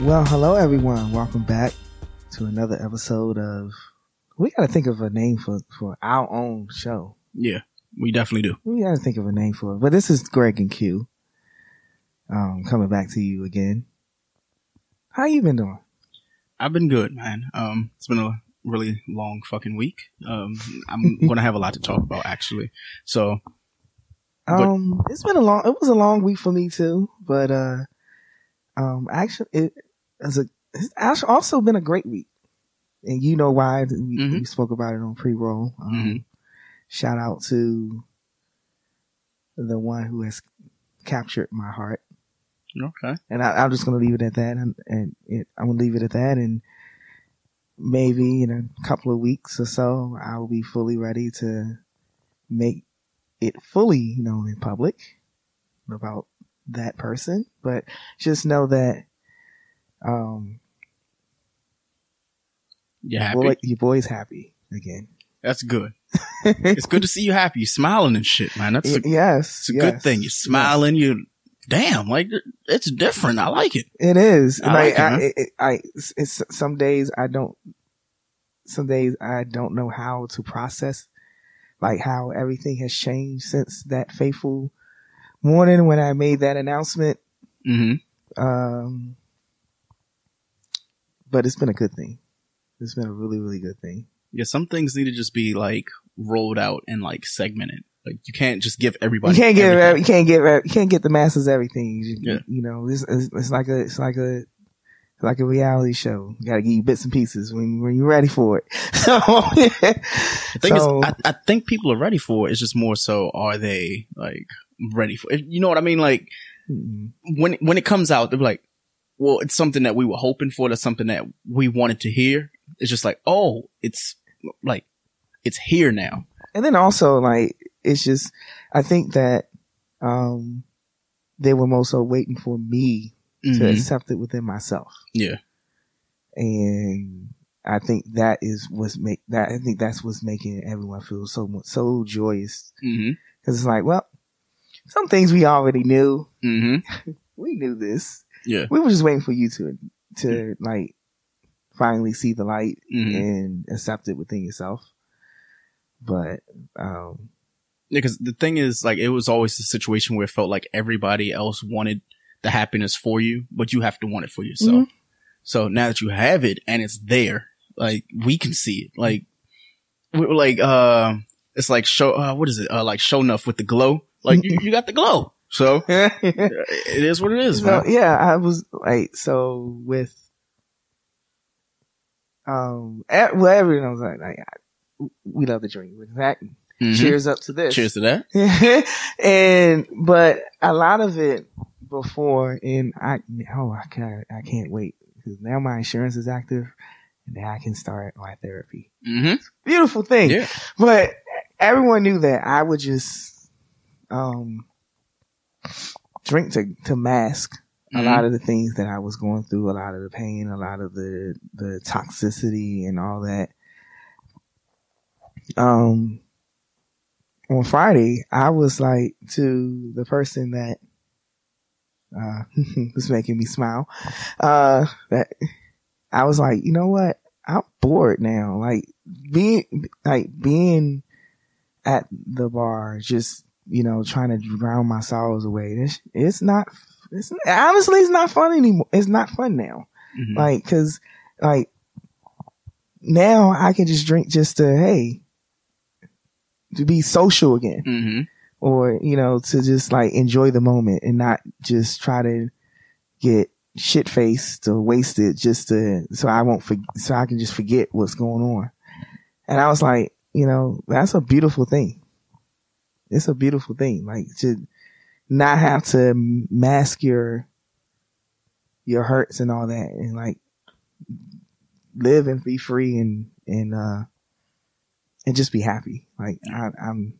Well, hello everyone. Welcome back to another episode of. We got to think of a name for for our own show. Yeah, we definitely do. We got to think of a name for it. But this is Greg and Q. Um, coming back to you again. How you been doing? I've been good, man. Um, it's been a really long fucking week. Um, I'm gonna have a lot to talk about actually. So, But- Um, it's been a long. It was a long week for me too. But uh, um, actually, it was a. It's also been a great week, and you know why? We, Mhm. we spoke about it on pre-roll. Um, Mhm. Shout out to the one who has captured my heart, okay. and I, I'm just gonna leave it at that. And, and it, I'm gonna leave it at that, and maybe in a couple of weeks or so, I will be fully ready to make it fully known in public about that person. But just know that, um, You happy? boy, your boy's happy again. That's good. It's good to see you happy. You smiling and shit, man. That's a, yes, it's a yes, good thing. You're smiling. You, damn, like it's different. I like it. It is. I like, like it, I, it, it- I, it's, it's some days I don't. Some days I don't know how to process, like how everything has changed since that fateful morning when I made that announcement. hmm Um, but it's been a good thing. It's been a really, really good thing. Yeah, some things need to just be like rolled out and like segmented. Like you can't just give everybody. You can't get everything. you can't get you can't get the masses everything. You, Yeah. you know, it's, it's, it's like a it's like a it's like a reality show. You got to give you bits and pieces when when you're ready for it. So, The thing so- I, I think people are ready for it. It's just more so, are they like ready for it? You know what I mean? Like Mm, when when it comes out, they're like, well, it's something that we were hoping for. That's something that we wanted to hear. It's just like, oh, it's like it's here now. and then also like it's just I think that um they were more so waiting for me to Mhm. accept it within myself. Yeah, and I think that is what's make that I think that's what's making everyone feel so much so joyous hmm because it's like, well, some things we already knew. hmm We knew this. Yeah. We were just waiting for you to to like finally see the light hmm and accept it within yourself. But um Because the thing is, like, it was always a situation where it felt like everybody else wanted the happiness for you, but you have to want it for yourself. Mhm. So now that you have it and it's there, like we can see it. Like, we we're like, uh, it's like show, uh, what is it? Uh, like show enough with the glow. Like you, you got the glow. So it is what it is, so man. yeah, I was like, so with um, e- well, everyone was like, like I- we love the drink. In fact, Mhm. cheers up to this. Cheers to that. and but a lot of it before, and I oh I can't I can't wait because now my insurance is active, and now I can start my therapy. Mm-hmm. Beautiful thing. Yeah. But everyone knew that I would just um drink to to mask a Mhm. lot of the things that I was going through, a lot of the pain, a lot of the the toxicity and all that. Um on Friday, I was like to the person that uh was making me smile. Uh that I was like, you know what? I'm bored now. Like being like being at the bar, just you know, trying to drown my sorrows away. It's, it's not. It's honestly, it's not fun anymore. It's not fun now. Mhm. Like, cause like now I can just drink just to hey to be social again, Mhm. or you know, to just like enjoy the moment and not just try to get shit faced or wasted just to so I won't for, so I can just forget what's going on. And I was like, you know, that's a beautiful thing. It's a beautiful thing, like to not have to mask your your hurts and all that, and like live and be free and and uh and just be happy. Like I, I'm,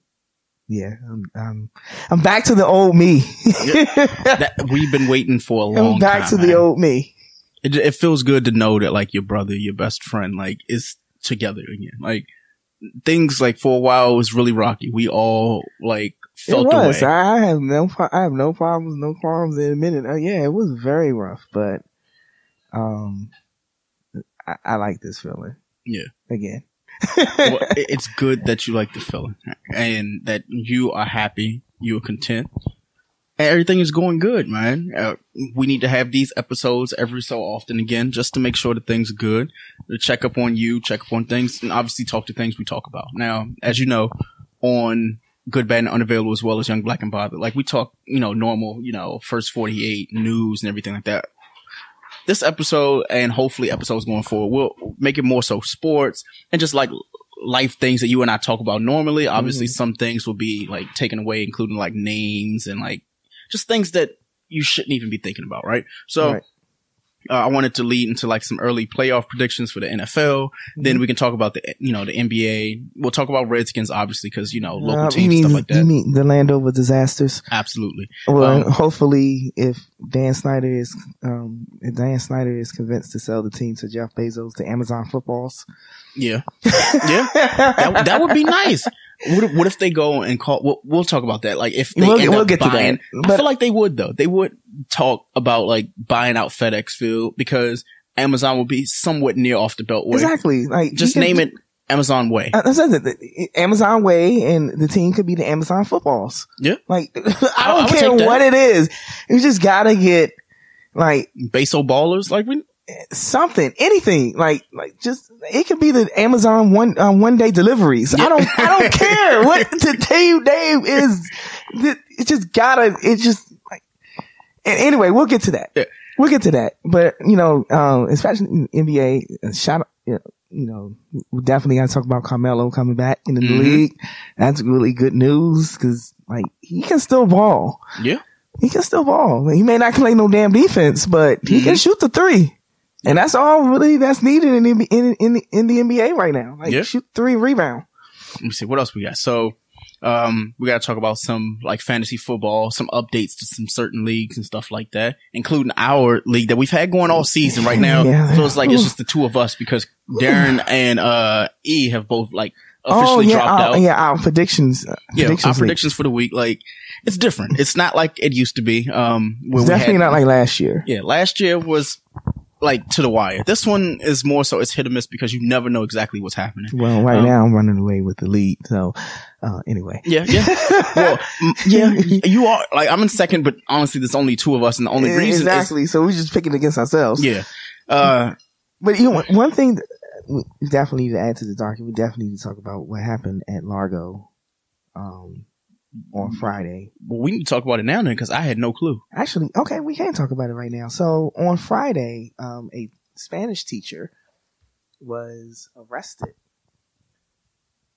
yeah, I'm, I'm I'm back to the old me. That, we've been waiting for a long time. I'm back time. to the old me. It, it feels good to know that like your brother, your best friend, like is together again. Like things like for a while it was really rocky. We all like felt it the was. way. I have no. I have no problems. No qualms in a minute. Uh, yeah, it was very rough, but um, I, I like this feeling. Yeah. Again. well, it's good that you like the feeling and that you are happy, you are content. Everything is going good, man. Uh, we need to have these episodes every so often again, just to make sure that things are good. To check up on you, check up on things, and obviously talk to things we talk about. Now, as you know, on Good, Bad, and Unavailable, as well as Young, Black, and Bothered, like we talk, you know, normal, you know, first 48 news and everything like that. This episode and hopefully episodes going forward, we'll make it more so sports and just like life things that you and I talk about normally. Obviously, some things will be like taken away, including like names and like just things that you shouldn't even be thinking about, right? So, Right. uh, I wanted to lead into like some early playoff predictions for the NFL. Then we can talk about the you know the NBA. We'll talk about Redskins, obviously, because you know local Uh, teams mean stuff like that. you mean the Landover disasters? Absolutely. Well, Um, hopefully, if Dan Snyder is um, if Dan Snyder is convinced to sell the team to Jeff Bezos to Amazon Footballs, Yeah, yeah. That, that would be nice. What if, what if they go and call? We'll, we'll talk about that. Like if they We'll- end we'll up get to that. buying, I feel like they would though. They would talk about like buying out FedEx Field because Amazon will be somewhat near off the beltway. exactly. Like Just name it Amazon Way. I the Amazon way and the team could be the Amazon footballs. Yeah. Like, I I don't would care what it is. You just gotta get like Baso ballers, like we, something, anything. Like, like just, it could be the Amazon one, uh, one day deliveries. I don't, I don't care what the team name is. It just gotta, it just like, and anyway, we'll get to that. Yeah. We'll get to that. But, you know, um, especially in NBA, shout out, you know, you know, we definitely got to talk about Carmelo coming back in the Mhm. league. That's really good news because, like, he can still ball. yeah, He can still ball. He may not play no damn defense, but he can Mhm. shoot the three. And that's all really that's needed in the, in, in, the- in the NBA right now. Like, Yeah. shoot three rebound. let me see what else we got. So, um, we got to talk about some like fantasy football, some updates to some certain leagues and stuff like that, including our league that we've had going all season right now. Yeah. So it's like it's just the two of us because Darren and uh E have both like Oh, officially yeah. dropped Our, out. yeah. Our predictions. uh, Yeah, our predictions league. predictions for the week, like it's different. It's not like it used to be. Um, where It's we definitely had- not like last year. yeah, last year was like to the wire. This one is more so it's hit or miss because you never know exactly what's happening. Well, right Um, now I'm running away with the lead. So, uh, anyway. Yeah, yeah. well, yeah, you are like I'm in second, but honestly, there's only two of us, and the only reason exactly. so we're just picking against ourselves. yeah. Uh, But you know, one thing that we definitely need to add to the docket, we definitely need to talk about what happened at Largo, um, on Friday. well, we need to talk about it now then because I had no clue. Actually, okay, we can talk about it right now. So on Friday, um, a Spanish teacher was arrested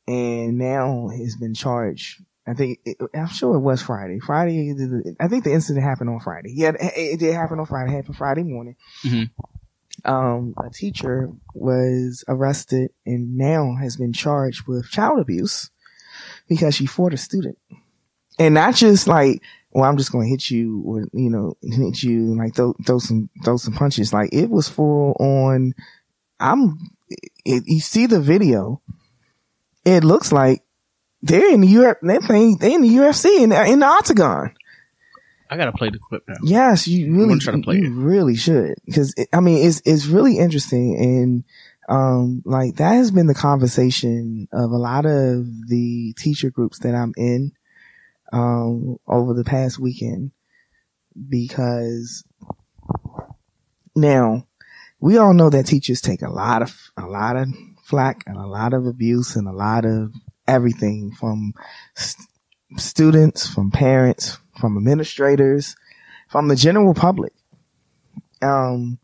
and now has been charged. I think, it, I'm sure it was Friday. Friday, I think the incident happened on Friday. Yeah, it, did happen on Friday. It happened Friday morning. Mhm. um, a teacher was arrested and now has been charged with child abuse because she fought a student. And not just like, well, I'm just going to hit you or, you know, hit you like throw, throw some, throw some punches. Like it was full on, I'm, it, you see the video. It looks like they're in the UFC, they're playing, they're in the UFC in, in the octagon. I gotta play the clip now. Yes, you really, try to play you it. really should. Cause it, I mean, it's, it's really interesting. And, um, like that has been the conversation of a lot of the teacher groups that I'm in, um, over the past weekend because now we all know that teachers take a lot of, a lot of flack and a lot of abuse and a lot of everything from st- students, from parents, from administrators, from the general public. Um,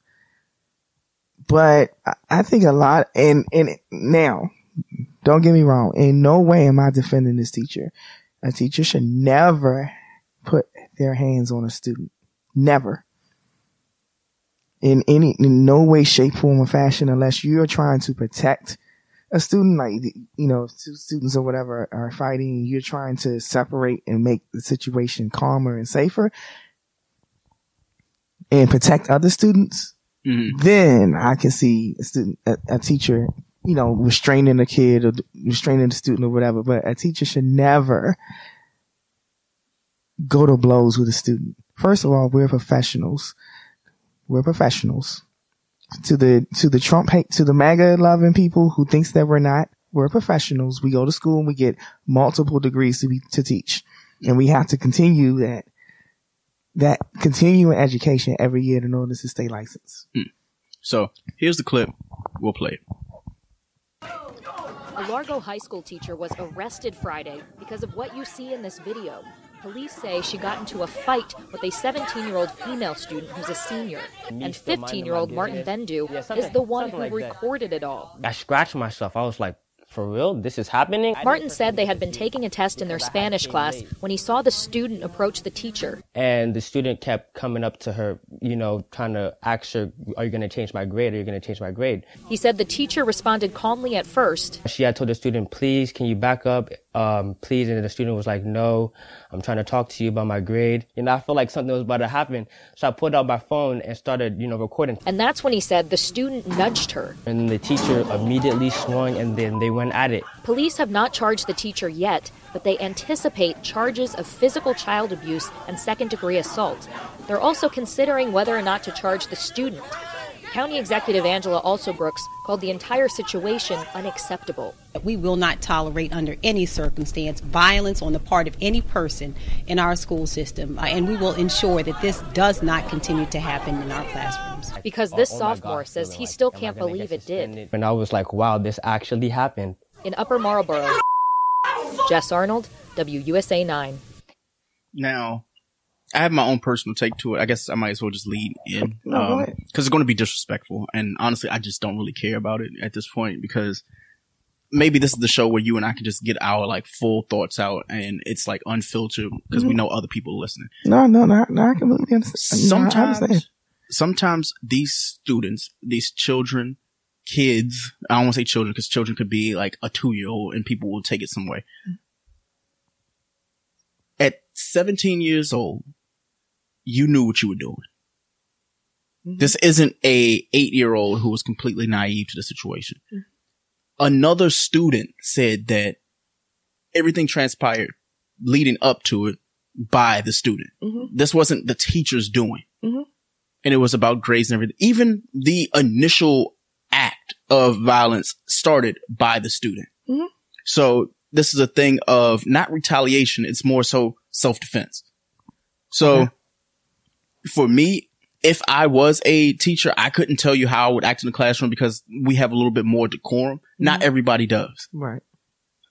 but I- think a lot, and, and now, don't get me wrong, in no way am I defending this teacher. A teacher should never put their hands on a student. Never. In any, in no way, shape, form, or fashion, unless you're trying to protect a student, like, you know, two students or whatever are fighting, you're trying to separate and make the situation calmer and safer and protect other students, Mhm. then I can see a student, a, a teacher, you know, restraining a kid or restraining a student or whatever, but a teacher should never go to blows with a student. First of all, we're professionals. We're professionals. To the, to the Trump hate, to the MAGA loving people who thinks that we're not, we're professionals. We go to school and we get multiple degrees to be, to teach. And we have to continue that, that continuing education every year in order to stay licensed. Hmm. So here's the clip. We'll play it. A Largo high school teacher was arrested Friday because of what you see in this video. Police say she got into a fight with a 17 year old female student who's a senior. And 15 year old Martin Bendu is the one who something like that. recorded it all. I scratched myself. I was like, for real? This is happening? Martin said they had been taking a test in their Spanish class when he saw the student approach the teacher. And the student kept coming up to her, you know, trying to ask her, are you going to change my grade? Are you going to change my grade? He said the teacher responded calmly at first, She had told the student, please, can you back up? Um, please. And the student was like, no, I'm trying to talk to you about my grade. You know, I felt like something was about to happen. So I pulled out my phone and started, you know, recording. and that's when he said the student nudged her. And the teacher immediately swung and then they went at it. Police have not charged the teacher yet, but they anticipate charges of physical child abuse and second degree assault. They're also considering whether or not to charge the student. County Executive Angela Alsobrooks called the entire situation unacceptable. We will not tolerate under any circumstance violence on the part of any person in our school system, uh, and we will ensure that this does not continue to happen in our classrooms. Because this Oh my sophomore gosh, says he like, still can't believe it did. suspended? And I was like, wow, this actually happened. In Upper Marlboro, Jess Arnold, WUSA 9. Now, I have my own personal take to it. I guess I might as well just lead in No, because um, it's going to be disrespectful, and honestly, I just don't really care about it at this point because maybe this is the show where you and I can just get our like full thoughts out, and it's like unfiltered because we mm-hmm. know other people are listening. No, no, no, no, I completely understand. No. Sometimes, sometimes these students, these children, kids, I don't want to say children because children could be like a two year old and people will take it some way. At 17 years old, you knew what you were doing. Mm-hmm. This isn't a eight year old who was completely naive to the situation. Mm-hmm. Another student said that everything transpired leading up to it by the student. Mm-hmm. This wasn't the teacher's doing. Mhm. And it was about grades and everything. Even the initial act of violence started by the student. So this is a thing of not retaliation. It's more so self defense. So Okay. For me, if I was a teacher, I couldn't tell you how I would act in the classroom because we have a little bit more decorum. Not everybody does, Right.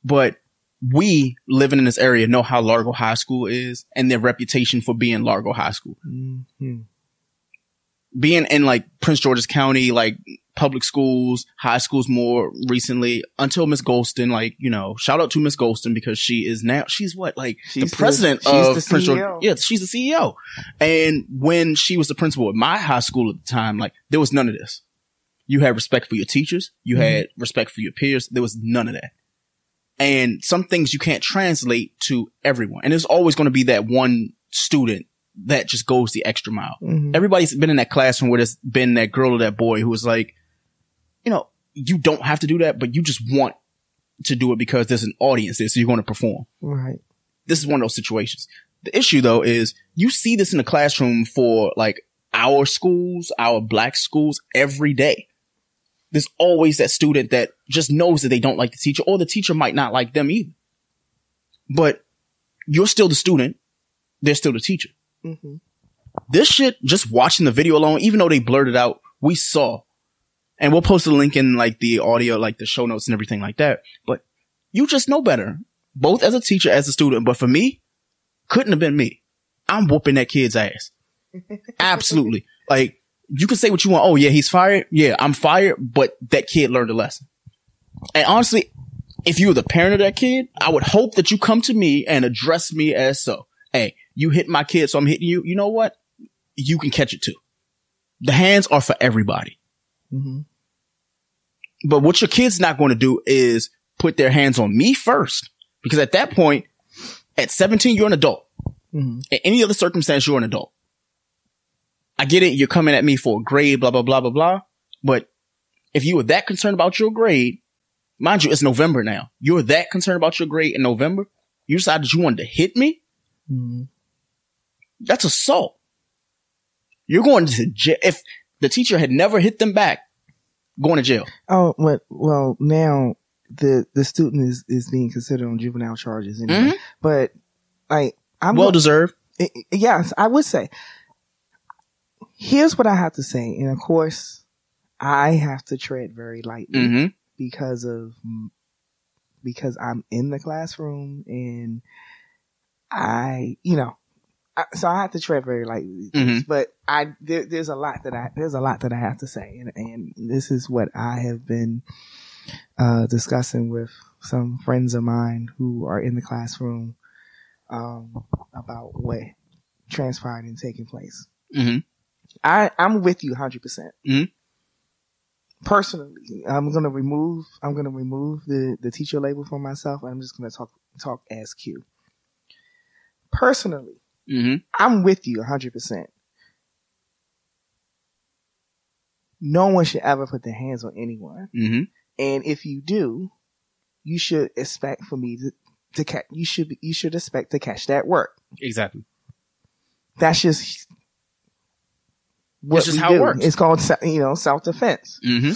but we living in this area know how Largo High School is and their reputation for being Largo High School. Mhm. Being in like Prince George's County, like public schools, high schools more recently until Miss Goldson, like, you know, shout out to Miss Goldson because she is now, she's what, like She's the the- president she's of the Prince George. Yeah, she's the CEO. And when she was the principal at my high school at the time, like there was none of this. You had respect for your teachers. You Mhm. had respect for your peers. There was none of that. And some things you can't translate to everyone. And there's always going to be that one student that just goes the extra mile. Mhm. Everybody's been in that classroom where there's been that girl or that boy who was like, you know, you don't have to do that, but you just want to do it because there's an audience there, so you're going to perform. Right. This is one of those situations. The issue though is you see this in the classroom for like our schools, our black schools every day. There's always that student that just knows that they don't like the teacher or the teacher might not like them either. But you're still the student. They're still the teacher. hmm This shit, just watching the video alone, even though they blurted out, we saw. And we'll post a link in like the audio, like the show notes and everything like that. But you just know better, both as a teacher, as a student. But for me, couldn't have been me. I'm whooping that kid's ass. Absolutely. Like you can say what you want. Oh yeah, he's fired. Yeah, I'm fired. But that kid learned a lesson. And honestly, if you were the parent of that kid, I would hope that you come to me and address me as so. Hey, you hit my kid, so I'm hitting you. You know what? You can catch it too. The hands are for everybody. Hmm But what your kid's not going to do is put their hands on me first. Because at that point, at 17, you're an adult. hmm In any other circumstance, you're an adult. I get it. You're coming at me for a grade, blah, blah, blah, blah, blah. But if you were that concerned about your grade, mind you, it's November now. You're that concerned about your grade in November. You decided you wanted to hit me. hmm That's assault. You're going to jail. If the teacher had never hit them back, going to jail. Oh, well, well, now the the student is is being considered on juvenile charges anyway. Mhm. But like, I'm well deserved. Yes, I would say. Here's what I have to say, and of course, I have to tread very lightly hmm because of because I'm in the classroom and I, you know, I, so I have to tread very lightly. Mhm. But I there, there's a lot that I there's a lot that I have to say, and and this is what I have been uh, discussing with some friends of mine who are in the classroom um, about what transpired and taking place. hmm I I'm with you 100. percent Mhm. Personally, I'm gonna remove I'm gonna remove the the teacher label for myself. and I'm just gonna talk talk as Q. Personally, hmm I'm with you 100. percent No one should ever put their hands on anyone, hmm and if you do, you should expect for me to to catch. You should you should expect to catch that work. Exactly. That's just what It's just how it works. It's called you know self defense. hmm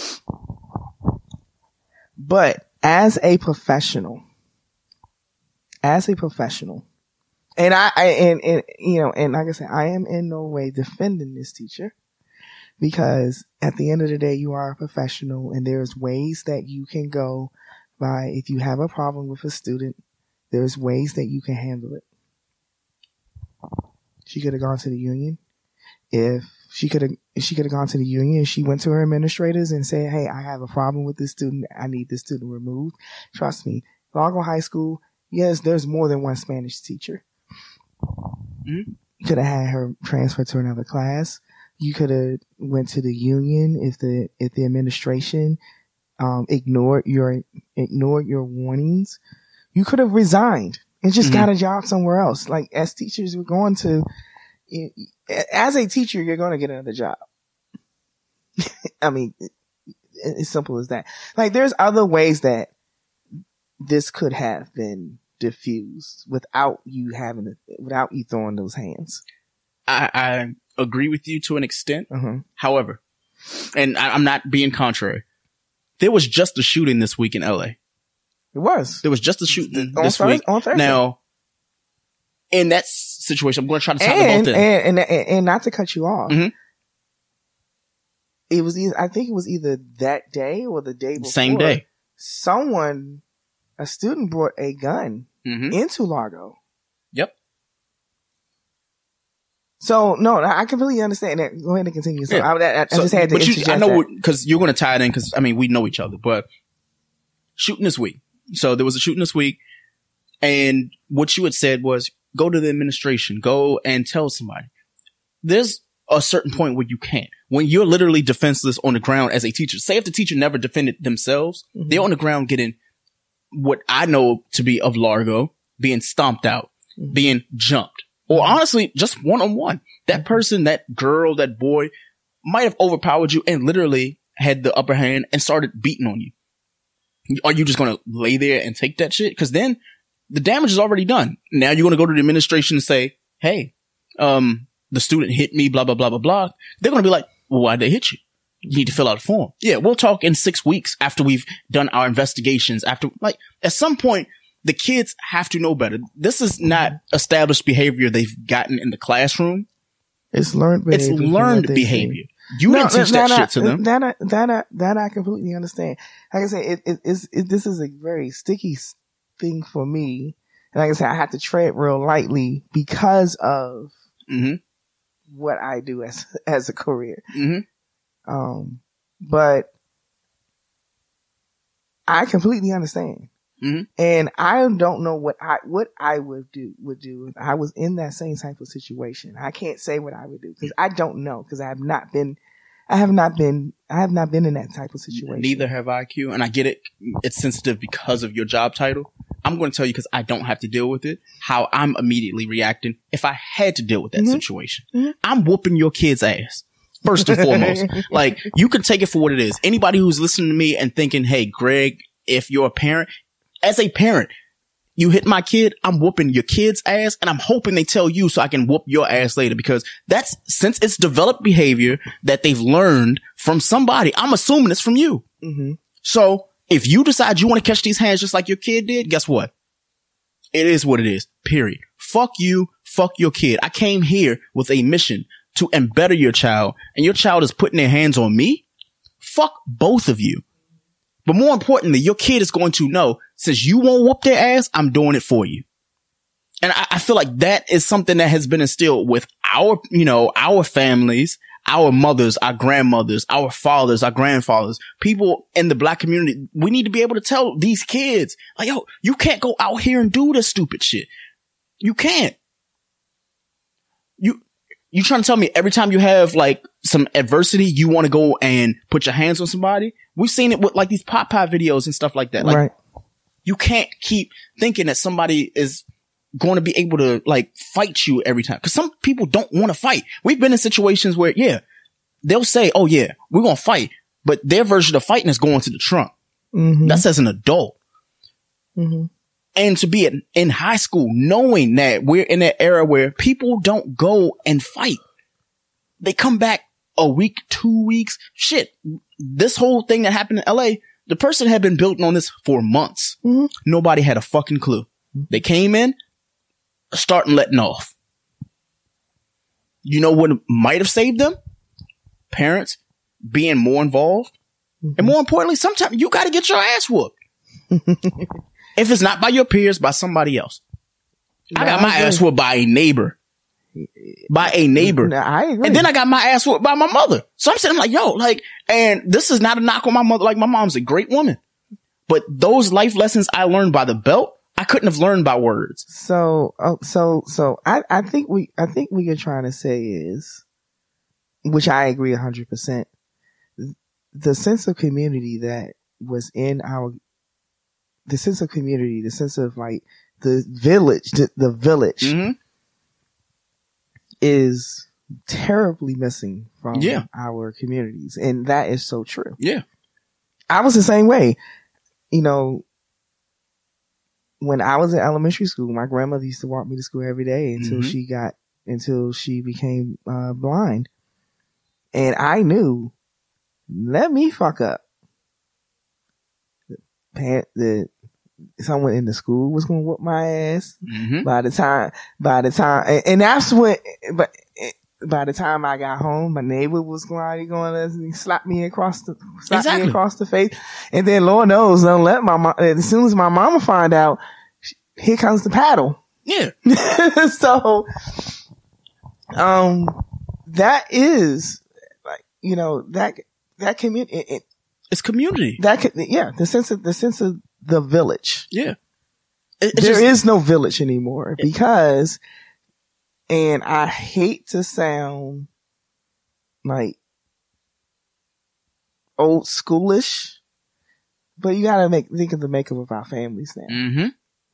But as a professional, as a professional, and I, I and, and you know, and like I said, I am in no way defending this teacher because at the end of the day, you are a professional, and there's ways that you can go by if you have a problem with a student. There's ways that you can handle it. She could have gone to the union. If she could have, she could have gone to the union, she went to her administrators and said, "Hey, I have a problem with this student. I need this student removed." Trust me, Largo High School. Yes, there's more than one Spanish teacher. Mhm. Could have had her transfer to another class. You could have went to the union if the if the administration um, ignored your ignored your warnings. You could have resigned and just Mhm. got a job somewhere else. Like as teachers, we're going to as a teacher, you're going to get another job. I mean, it's simple as that. Like, there's other ways that this could have been diffused without you having to, without you throwing those hands. I, I agree with you to an extent. Uh-huh. However, and I, I'm not being contrary. There was just a shooting this week in LA. It was There was just a shooting on, this week. on Thursday. Now, in that situation, I'm going to try to tie them and, both in. and, and and and not to cut you off. Mhm. It was either, I think it was either that day or the day before. Same day. Someone, a student brought a gun hmm into Largo. Yep. So no, I completely understand that. Go ahead and continue. So Yeah. I, I, I So, just had to but you, I know because you're going to tie it in because I mean we know each other, but shooting this week. So there was a shooting this week, and what you had said was go to the administration, go and tell somebody. There's a certain point where you can't. When you're literally defenseless on the ground as a teacher, say if the teacher never defended themselves, Mhm. they're on the ground getting what I know to be of Largo, being stomped out, Mhm. being jumped, or honestly, just one on one. That person, that girl, that boy might have overpowered you and literally had the upper hand and started beating on you. Are you just going to lay there and take that shit? Cause then the damage is already done. Now you're going to go to the administration and say, Hey, um, the student hit me, blah, blah, blah, blah, blah. They're going to be like, well, why'd they hit you? Need to fill out a form. Yeah, we'll talk in six weeks after we've done our investigations. After, like, at some point, the kids have to know better. This is not established behavior they've gotten in the classroom. It's learned behavior. It's learned behavior. You No, didn't teach that, I, shit to them. That I, that I, that I completely understand. Like I say, it, it, it's, it, this is a very sticky thing for me. And like I said, I have to tread real lightly because of hmm what I do as as a career. hmm Um, but I completely understand. Mhm. And I don't know what I what I would do would do if I was in that same type of situation. I can't say what I would do because I don't know because I have not been I have not been I have not been in that type of situation. Neither have I, Q. And I get it. It's sensitive because of your job title. I'm going to tell you because I don't have to deal with it, how I'm immediately reacting if I had to deal with that Mhm. situation. Mhm. I'm whooping your kid's ass. First and foremost, like you can take it for what it is. Anybody who's listening to me and thinking, Hey, Greg, if you're a parent, as a parent, you hit my kid, I'm whooping your kid's ass and I'm hoping they tell you so I can whoop your ass later because that's since it's developed behavior that they've learned from somebody. I'm assuming it's from you. hmm So if you decide you want to catch these hands just like your kid did, guess what? It is what it is. Period. Fuck you. Fuck your kid. I came here with a mission to embetter your child and your child is putting their hands on me. Fuck both of you. But more importantly, your kid is going to know since you won't whoop their ass, I'm doing it for you. And I, I feel like that is something that has been instilled with our, you know, our families, our mothers, our grandmothers, our fathers, our grandfathers, people in the black community. We need to be able to tell these kids, like, yo, you can't go out here and do this stupid shit. You can't. You, you trying to tell me every time you have like some adversity, you want to go and put your hands on somebody? We've seen it with like these Popeyes videos and stuff like that. Like, right. you can't keep thinking that somebody is going to be able to like fight you every time. Cause some people don't want to fight. We've been in situations where, yeah, they'll say, Oh yeah, we're going to fight, but their version of fighting is going to the trunk. hmm That's as an adult. hmm And to be in, in high school, knowing that we're in that era where people don't go and fight. They come back a week, two weeks. Shit. This whole thing that happened in LA, the person had been building on this for months. Mhm. Nobody had a fucking clue. They came in, starting letting off. You know what might have saved them? Parents being more involved. And more importantly, sometimes you got to get your ass whooped. if it's not by your peers, by somebody else. I got my ass whooped by a neighbor. By a neighbor. No, I agree. And then I got my ass whooped by my mother. So I'm sitting like, yo, like, and this is not a knock on my mother. Like, my mom's a great woman. But those life lessons I learned by the belt, I couldn't have learned by words. So, oh, so, so I, I think we, I think what you're trying to say is, which I agree a hundred percent, the sense of community that was in our, the sense of community, the sense of like the village, the, the village Mm-hmm. is terribly missing from Yeah. our communities. And that is so true. Yeah. I was the same way. You know, when I was in elementary school, my grandmother used to walk me to school every day until Mhm. she got until she became uh, blind, and I knew, let me fuck up. The, the someone in the school was gonna whoop my ass Mm-hmm. by the time by the time and, and that's what but by the time I got home, my neighbor was going going to slap me across the slap Exactly. me across the face, and then Lord knows, don't let my mom. As soon as my mama find out, here comes the paddle. Yeah. so, um, that is like you know that that community it, it, It's community. that could, yeah the sense of the sense of the village. Yeah. It- it's There is just- no village anymore because, and I hate to sound like old schoolish, but you gotta make think of the makeup of our families now. Mm-hmm.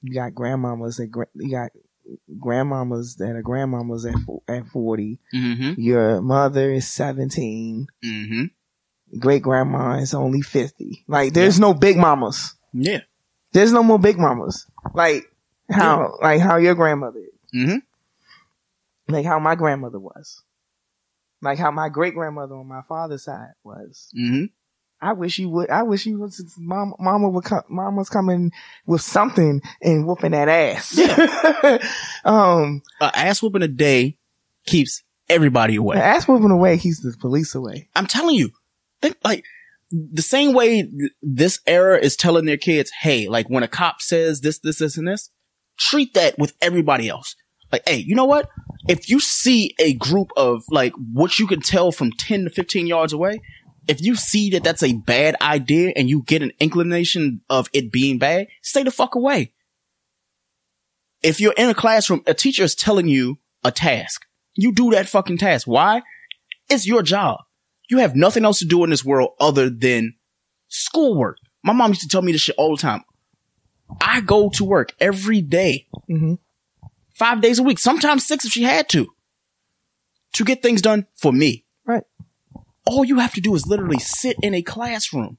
You got grandmamas that gra- you got grandmamas that are grandmamas at at forty. Mm-hmm. Your mother is seventeen. Mm-hmm. Great grandma is only fifty. Like there's no big mamas. Yeah. There's no more big mamas. Like how like how your grandmother is. Mm-hmm. Like how my grandmother was. Like how my great grandmother on my father's side was. Mm-hmm. I wish you would. I wish you was. Mom, mama would come. Mama's coming with something and whooping that ass. Yeah. um, An ass whooping a day keeps everybody away. ass whooping away keeps the police away. I'm telling you, think like the same way this era is telling their kids, hey, like when a cop says this, this, this, and this, treat that with everybody else. Like, hey, you know what? If you see a group of like what you can tell from 10 to 15 yards away, if you see that that's a bad idea and you get an inclination of it being bad, stay the fuck away. If you're in a classroom, a teacher is telling you a task. You do that fucking task. Why? It's your job. You have nothing else to do in this world other than schoolwork. My mom used to tell me this shit all the time. I go to work every day, Mm-hmm. five days a week, sometimes six if she had to, to get things done for me. Right. All you have to do is literally sit in a classroom.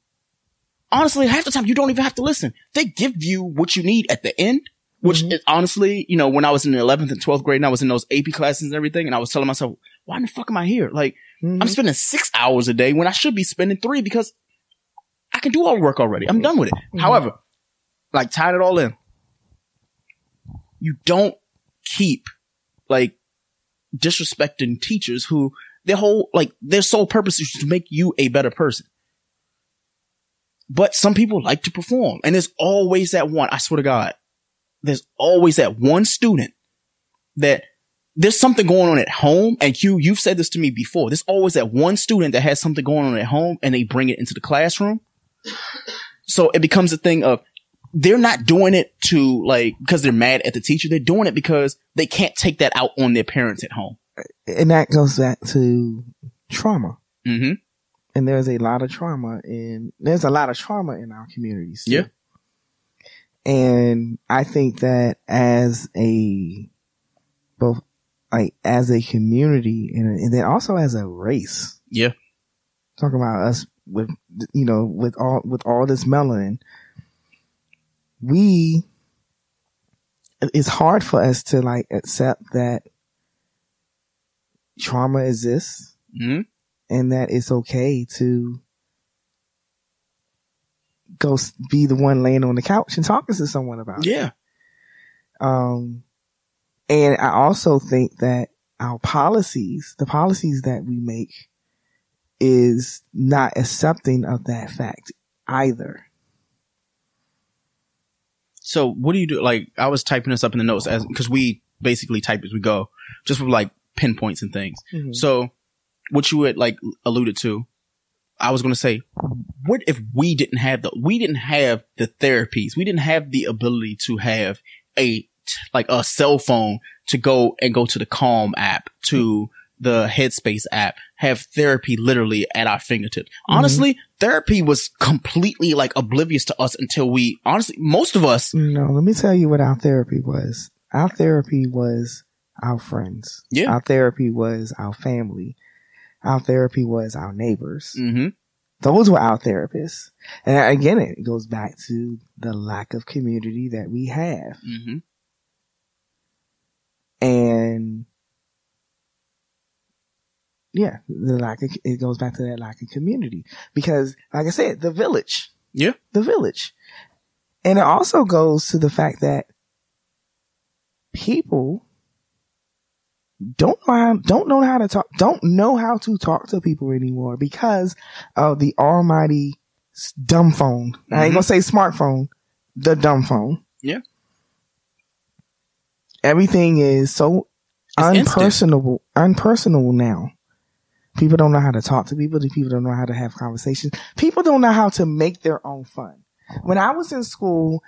Honestly, half the time you don't even have to listen. They give you what you need at the end, which is honestly, you know, when I was in the 11th and 12th grade and I was in those AP classes and everything, and I was telling myself, why in the fuck am I here? Like, Mhm. I'm spending six hours a day when I should be spending three because I can do all the work already. I'm done with it. However, like tying it all in, you don't keep like disrespecting teachers who their whole like their sole purpose is to make you a better person. But some people like to perform, and there's always that one. I swear to God, there's always that one student that there's something going on at home. And Q, you've said this to me before. There's always that one student that has something going on at home, and they bring it into the classroom. So it becomes a thing of they're not doing it to like because they're mad at the teacher. They're doing it because they can't take that out on their parents at home. And that goes back to trauma. Mm-hmm. And there's a lot of trauma in, there's a lot of trauma in our communities. too. Yeah. And I think that as a, both, like, as a community and, and then also as a race, Yeah. talking about us with, you know, with all, with all this melanin, we, it's hard for us to like accept that trauma exists Mm-hmm. and that it's okay to go be the one laying on the couch and talking to someone about it. Yeah. Um, and I also think that our policies, the policies that we make is not accepting of that fact either. So what do you do? Like I was typing this up in the notes as because we basically type as we go, just with like pinpoints and things. Mhm. So what you had like alluded to, I was going to say, what if we didn't have the we didn't have the therapies, we didn't have the ability to have a like a cell phone to go and go to the Calm app to the Headspace app, have therapy literally at our fingertips. Honestly, therapy was completely like oblivious to us until we honestly most of us No, let me tell you what our therapy was. Our therapy was our friends. Yeah. Our therapy was our family. Our therapy was our neighbors. hmm Those were our therapists. And again, it goes back to the lack of community that we have. hmm And yeah, the lack of, it goes back to that lack of community because like I said, the village, Yeah. the village. And it also goes to the fact that people don't know how, don't know how to talk, don't know how to talk to people anymore because of the almighty dumb phone. I ain't gonna mm-hmm. say smartphone, the dumb phone. Yeah. Everything is so It's instant. unpersonable, unpersonal now. People don't know how to talk to people. People don't know how to have conversations. People don't know how to make their own fun. When I was in school,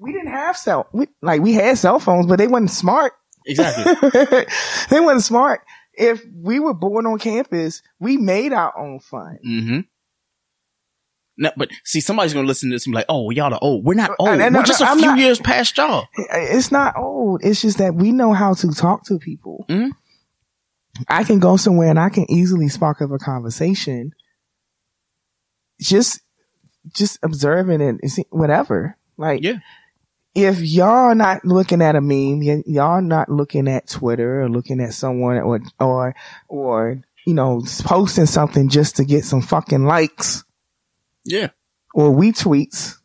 we didn't have cell, we, like we had cell phones, but they weren't smart. Exactly. they weren't smart. if we were born on campus, we made our own fun. Mm-hmm. No, but see, somebody's gonna listen to this and be like, "Oh, y'all are old. We're not old. no, We're just no, a I'm few not- years past y'all." It's not old. It's just that we know how to talk to people. Mhm. I can go somewhere and I can easily spark up a conversation. Just, just observing it, and see- whatever. Like, Yeah. if y'all not looking at a meme, y- y'all not looking at Twitter or looking at someone or, or, or, you know, posting something just to get some fucking likes Yeah. or retweets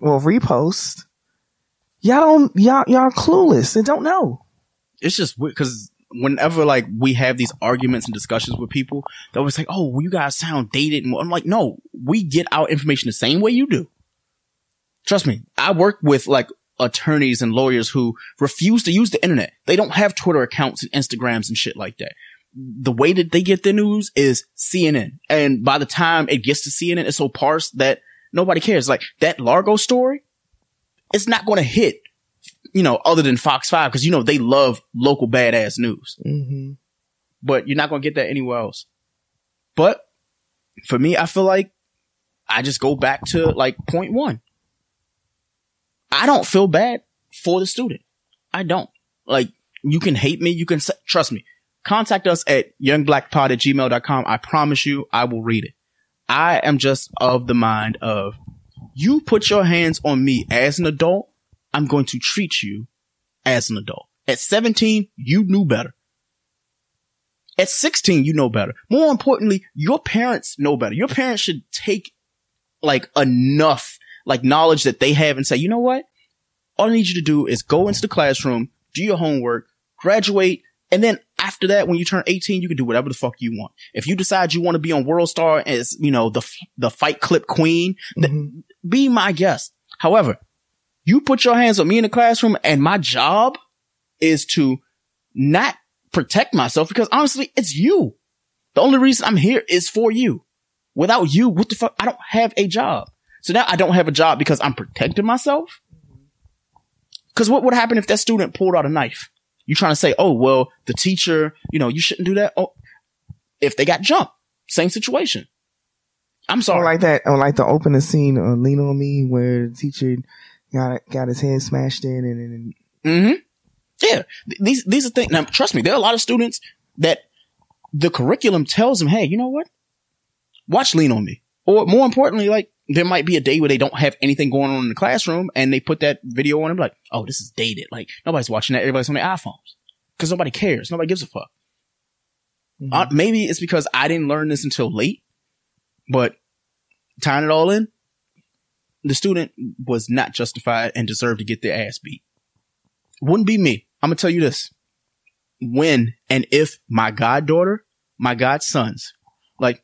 or reposts, y'all don't, y'all, y'all clueless and don't know. It's just because whenever like we have these arguments and discussions with people, they always like, "Oh, you guys sound dated." And I'm like, "No, we get our information the same way you do." Trust me, I work with like attorneys and lawyers who refuse to use the internet. They don't have Twitter accounts and Instagrams and shit like that. The way that they get their news is CNN. And by the time it gets to CNN, it's so parsed that nobody cares. Like that Largo story, it's not going to hit, you know, other than Fox 5 because, you know, they love local badass news. Mm-hmm. But you're not going to get that anywhere else. But for me, I feel like I just go back to like point one. I don't feel bad for the student. I don't. Like, you can hate me. You can, trust me. Contact us at youngblackpod at gmail.com. I promise you, I will read it. I am just of the mind of you put your hands on me as an adult. I'm going to treat you as an adult. At 17, you knew better. At 16, you know better. More importantly, your parents know better. Your parents should take like enough like knowledge that they have and say, you know what? All I need you to do is go into the classroom, do your homework, graduate, and then after that, when you turn 18, you can do whatever the fuck you want. If you decide you want to be on World Star as, you know, the, the fight clip queen, Mhm. be my guest. However, you put your hands on me in the classroom and my job is to not protect myself because honestly, it's you. The only reason I'm here is for you. Without you, what the fuck? I don't have a job. So now I don't have a job because I'm protecting myself. Cause what would happen if that student pulled out a knife? You trying to say, oh, well, the teacher, you know, you shouldn't do that. Oh, if they got jumped, same situation. I'm Or sorry. like that, or like the opening scene on Lean on Me where the teacher got got his head smashed in and, and Mm-hmm. Yeah. These, these are things. Now, trust me, there are a lot of students that the curriculum tells them, hey, you know what? Watch Lean on Me. Or more importantly, like, there might be a day where they don't have anything going on in the classroom and they put that video on and be like, oh, this is dated. Like, nobody's watching that. Everybody's on their iPhones. Cause nobody cares. Nobody gives a fuck. Uh, maybe it's because I didn't learn this until late, but tying it all in, the student was not justified and deserved to get their ass beat. Wouldn't be me. I'm gonna tell you this. When and if my goddaughter, my godsons, like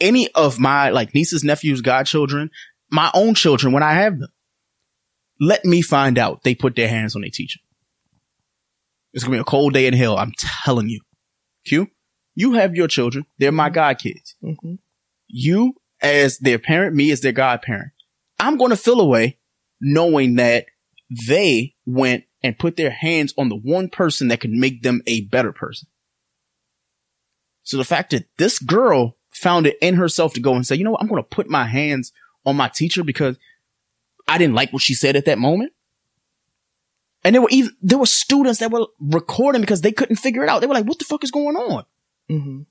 any of my like nieces, nephews, godchildren, my own children, when I have them, let me find out they put their hands on their teacher. It's gonna be a cold day in hell. I'm telling you. Q, you have your children. They're my god kids. hmm You as their parent, me as their godparent. I'm going to feel away knowing that they went and put their hands on the one person that could make them a better person. So the fact that this girl found it in herself to go and say, you know what, I'm going to put my hands on my teacher because I didn't like what she said at that moment. And there were even, there were students that were recording because they couldn't figure it out. They were like, what the fuck is going on? hmm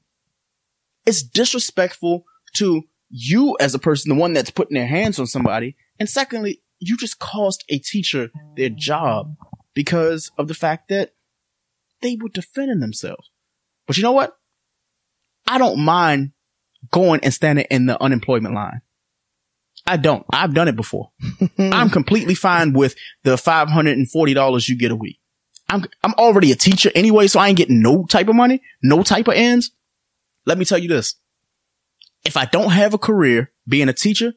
it's disrespectful to you as a person, the one that's putting their hands on somebody. And secondly, you just cost a teacher their job because of the fact that they were defending themselves. But you know what? I don't mind going and standing in the unemployment line. I don't. I've done it before. I'm completely fine with the $540 you get a week. I'm, I'm already a teacher anyway, so I ain't getting no type of money, no type of ends. Let me tell you this. If I don't have a career being a teacher,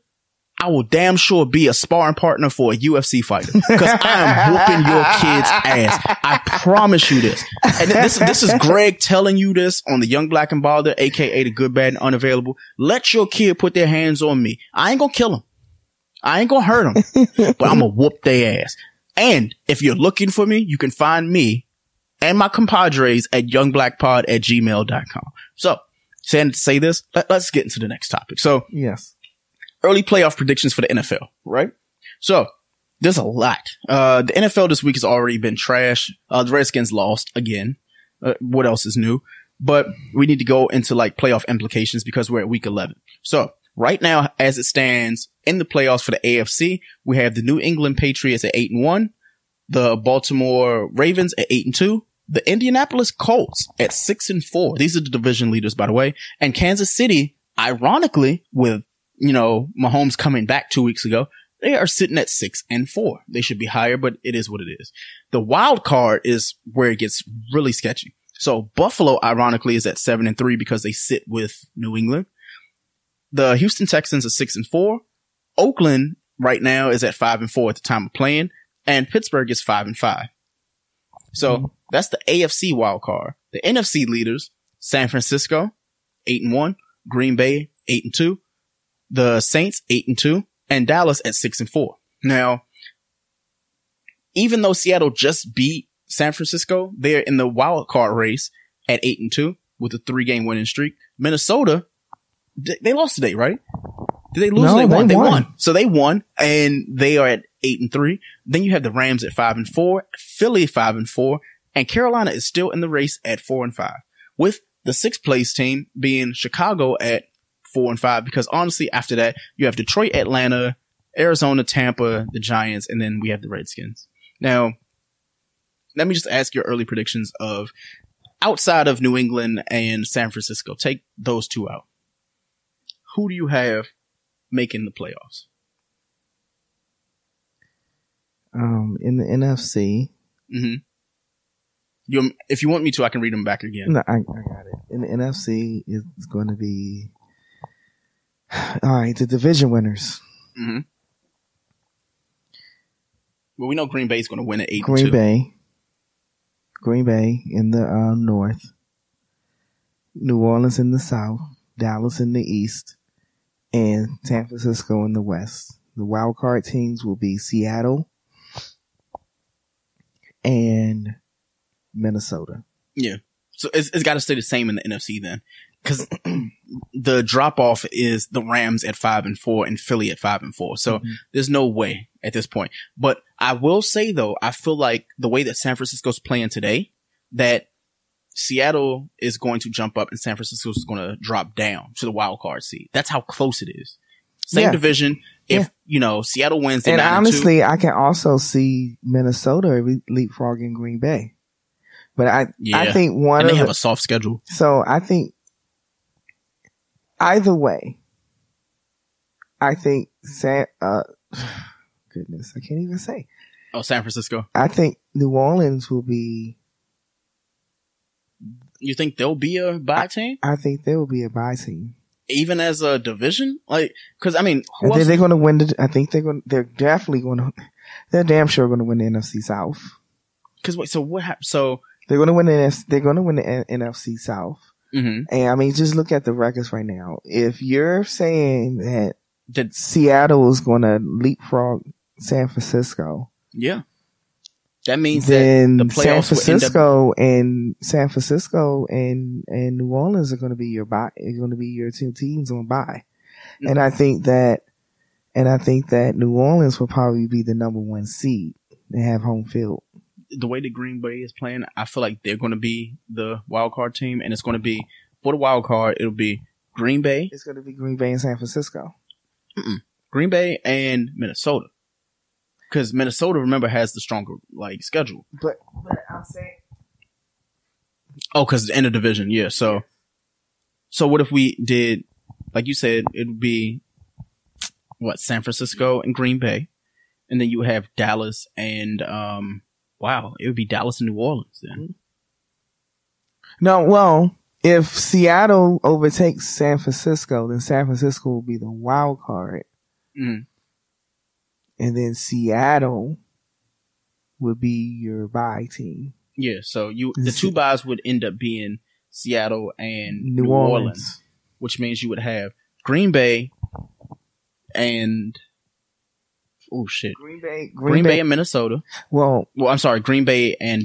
I will damn sure be a sparring partner for a UFC fighter because I am whooping your kid's ass. I promise you this. And this, this is Greg telling you this on the Young Black and Bothered, aka the Good, Bad, and Unavailable. Let your kid put their hands on me. I ain't gonna kill him. I ain't gonna hurt him, but I'm gonna whoop their ass. And if you're looking for me, you can find me and my compadres at youngblackpod at gmail.com. So, to say this, let, us get into the next topic. So, Yes. Early playoff predictions for the NFL, right? So, there's a lot. Uh, the NFL this week has already been trash. Uh, the Redskins lost again. Uh, what else is new? But we need to go into like playoff implications because we're at week 11. So right now, as it stands in the playoffs for the AFC, we have the New England Patriots at eight and one, the Baltimore Ravens at eight and two, the Indianapolis Colts at six and four. These are the division leaders, by the way, and Kansas City, ironically, with, you know, Mahomes coming back two weeks ago, they are sitting at six and four. They should be higher, but it is what it is. The wild card is where it gets really sketchy. So Buffalo, ironically, is at seven and three because they sit with New England. The Houston Texans are six and four. Oakland right now is at five and four at the time of playing, and Pittsburgh is five and five. So Mm-hmm. that's the AFC wild card. The NFC leaders: San Francisco, eight and one; Green Bay, eight and two; the Saints, eight and two; and Dallas at six and four. Now, even though Seattle just beat San Francisco, they're in the wild card race at eight and two with a three game winning streak. Minnesota, they lost today, right? Did they lose? No, they won. they They won. won. So they won, and they are at eight and three. Then you have the Rams at five and four, Philly five and four, and Carolina is still in the race at four and five, with the sixth place team being Chicago at four and five. Because honestly, after that, you have Detroit, Atlanta, Arizona, Tampa, the Giants, and then we have the Redskins. Now, let me just ask your early predictions of outside of New England and San Francisco. Take those two out. Who do you have making the playoffs? Um, in the NFC, hmm You, if you want me to, I can read them back again. no, I, I got it. In the NFC, it's going to be all right. The division winners: hmm Well, we know Green Bay is going to win at eight. Green two. Bay, Green Bay in the uh, north, New Orleans in the south, Dallas in the east, and San Francisco in the west. The wild card teams will be Seattle and Minnesota. Yeah. So it's, it's got to stay the same in the NFC then, because the drop off is the Rams at five and four and Philly at five and four. So Mhm. there's no way at this point. But I will say though, I feel like the way that San Francisco's playing today, that Seattle is going to jump up and San Francisco is going to drop down to the wild card seed. That's how close it is. Same Yeah. division. If Yeah. you know Seattle wins, And nine and two. honestly, I can also see Minnesota leapfrogging Green Bay. But I, I think one and of they have the- a soft schedule. So I think either way, I think San, uh, goodness, I can't even say. Oh, San Francisco. I think New Orleans will be, You think they'll be a buy team? I think they will be a buy team. even as a division? Like, cause I mean, I think they're going to win the, I think they're going, they're definitely going to, they're damn sure going to win the NFC South. Cause wait, so what happened? So, They're going to win the, they're going to win the N- NFC South. Mhm. And I mean, just look at the records right now. If you're saying that Did, Seattle is going to leapfrog San Francisco, yeah. That means then that the San end up, Francisco and San Francisco and and New Orleans are going to be your buy. Are going to be your two teams on bye, and I think that, and I think that New Orleans will probably be the number one seed and have home field. The way that Green Bay is playing, I feel like they're going to be the wild card team and it's going to be for the wild card. It'll be Green Bay, It's going to be Green Bay and San Francisco. Green Bay and Minnesota. Cause Minnesota, remember, has the stronger like schedule. But but I'm saying Oh, cause the end of division. Yeah. So, so what if we did, like you said, it would be what San Francisco and Green Bay, and then you have Dallas and um, wow, it would be Dallas and New Orleans then. no. Well, if Seattle overtakes San Francisco, then San Francisco will be the wild card. Mhm. and then Seattle would be your bye team. Yeah. So you the two buys would end up being Seattle and New, New, Orleans. Orleans. which means you would have Green Bay and oh shit, Green Bay, Green, Bay. and Minnesota. Well, Well, I'm sorry, Green Bay and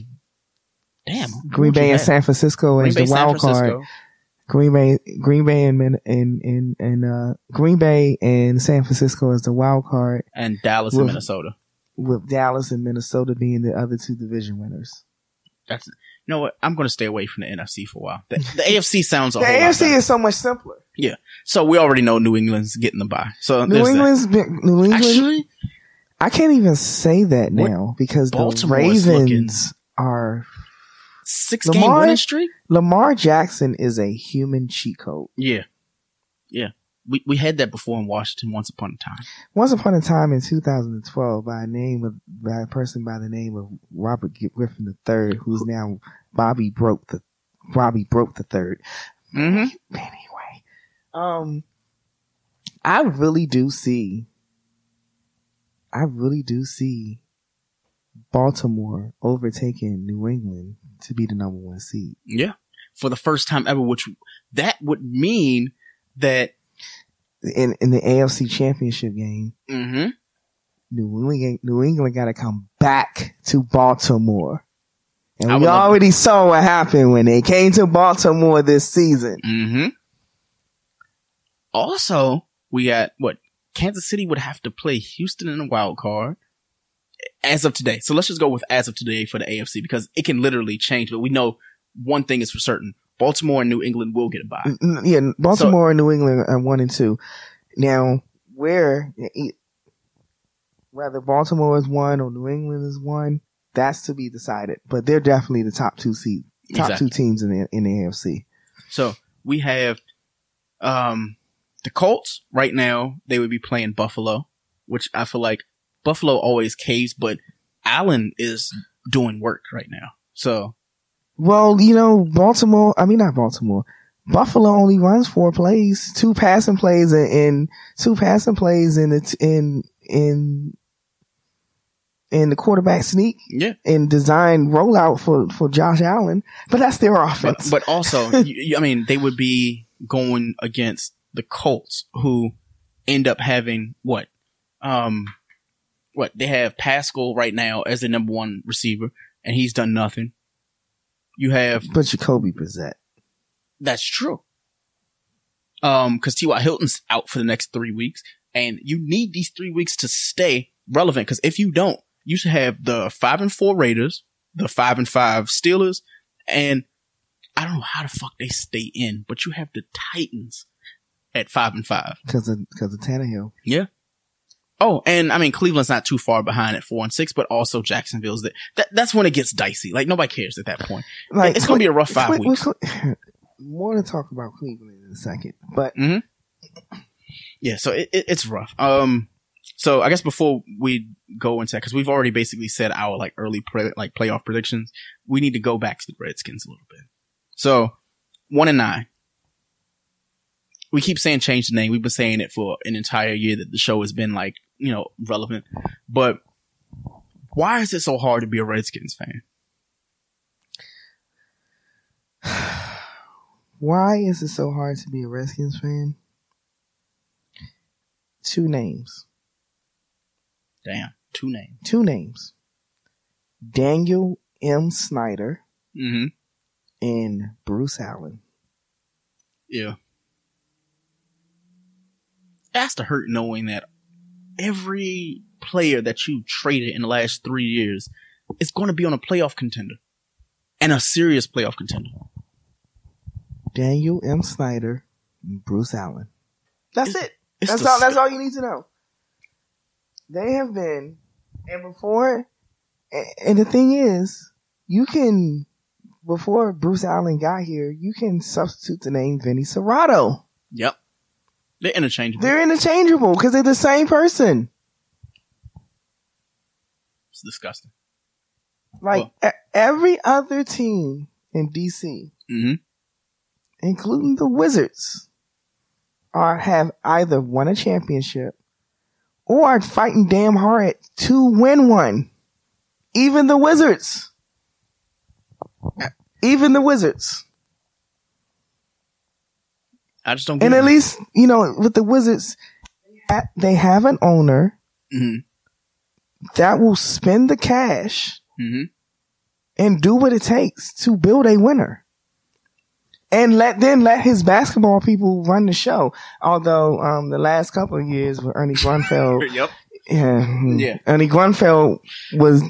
Damn. Green Bay and San Francisco Green as Bay, the San wild card. Green Bay, Green Bay and Min- and and and uh, Green Bay and San Francisco is the wild card, and Dallas and Minnesota. with Dallas and Minnesota being the other two division winners. That's you know what? I'm going to stay away from the NFC for a while. The, the AFC sounds a The whole AFC better. is so much simpler. Yeah, so we already know New England's getting the bye. So New there's that. England's been, New England. Actually, I can't even say that What now because the Ravens are six game Lamar- winning streak. Lamar Jackson is a human cheat code. Yeah, yeah. We we had that before in Washington once upon a time. Once upon a time in 2012, by a name of by a person by the name of Robert Griffin III, who's now Bobby Broke the Bobby Broke the Third. Mm-hmm. Anyway, um, I really do see, I really do see Baltimore overtaking New England to be the number one seed. Yeah, for the first time ever, which that would mean that. In in the AFC Championship game, Mm-hmm. New England, New England got to come back to Baltimore. And I we already saw what happened when they came to Baltimore this season. Mm-hmm. Also, we got what Kansas City would have to play Houston in a wild card as of today. So let's just go with as of today for the AFC because it can literally change. But we know one thing is for certain: Baltimore and New England will get a bye. Yeah, Baltimore and New England are one and two. Now, where whether Baltimore is one or New England is one, that's to be decided. But they're definitely the top two seed, top Exactly. two teams in the in the AFC. So we have um the Colts right now. They would be playing Buffalo, which I feel like Buffalo always caves, but Allen is doing work right now. So Well, you know, Baltimore. I mean, not Baltimore. Buffalo only runs four plays, two passing plays, and, and two passing plays in the in in in the quarterback sneak yeah, and design rollout for for Josh Allen. But that's their offense. but also, you, you- I mean, they would be going against the Colts, who end up having what, um, what they have Pascal right now as the number one receiver, and he's done nothing. You have But Jacoby Brissett. That's true. Um, cause T.Y. Hilton's out for the next three weeks and you need these three weeks to stay relevant. Cause if you don't, you should have the five and four Raiders, the five and five Steelers, and I don't know how the fuck they stay in, but you have the Titans at five and five. because of because of Tannehill. Yeah. Oh, and I mean Cleveland's not too far behind at four and six, but also Jacksonville's that, that that's when it gets dicey. Like nobody cares at that point. Like it's gonna be a rough five weeks. Cle- More to talk about Cleveland in a second, but Yeah, so it, it, it's rough. Um, so I guess before we go into that, because we've already basically said our like early pre- like playoff predictions, we need to go back to the Redskins a little bit. So one and nine. We keep saying change the name. We've been saying it for an entire year that the show has been like you know relevant, but why is it so hard to be a Redskins fan? why is it so hard to be a Redskins fan? Two names. Damn, two names. Two names. Daniel M. Snyder Mm-hmm. and Bruce Allen. Yeah. That's to hurt knowing that every player that you traded in the last three years is going to be on a playoff contender and a serious playoff contender. Daniel M. Snyder and Bruce Allen. That's it. It's That's the all. That's all you need to know. They have been, and before, a- and the thing is, you can before Bruce Allen got here, you can substitute the name Vinny Cerrato. Yep. They're interchangeable. They're interchangeable because they're the same person. it's disgusting. Like e- every other team in DC, hmm including the Wizards, are have either won a championship or are fighting damn hard to win one. Even the Wizards. Even the Wizards. I just don't And it. at least, you know, with the Wizards, they have an owner hmm that will spend the cash hmm and do what it takes to build a winner. And let then let his basketball people run the show. Although um, the last couple of years with Ernie Grunfeld, Yep. yeah, hmm, Yeah. Ernie Grunfeld was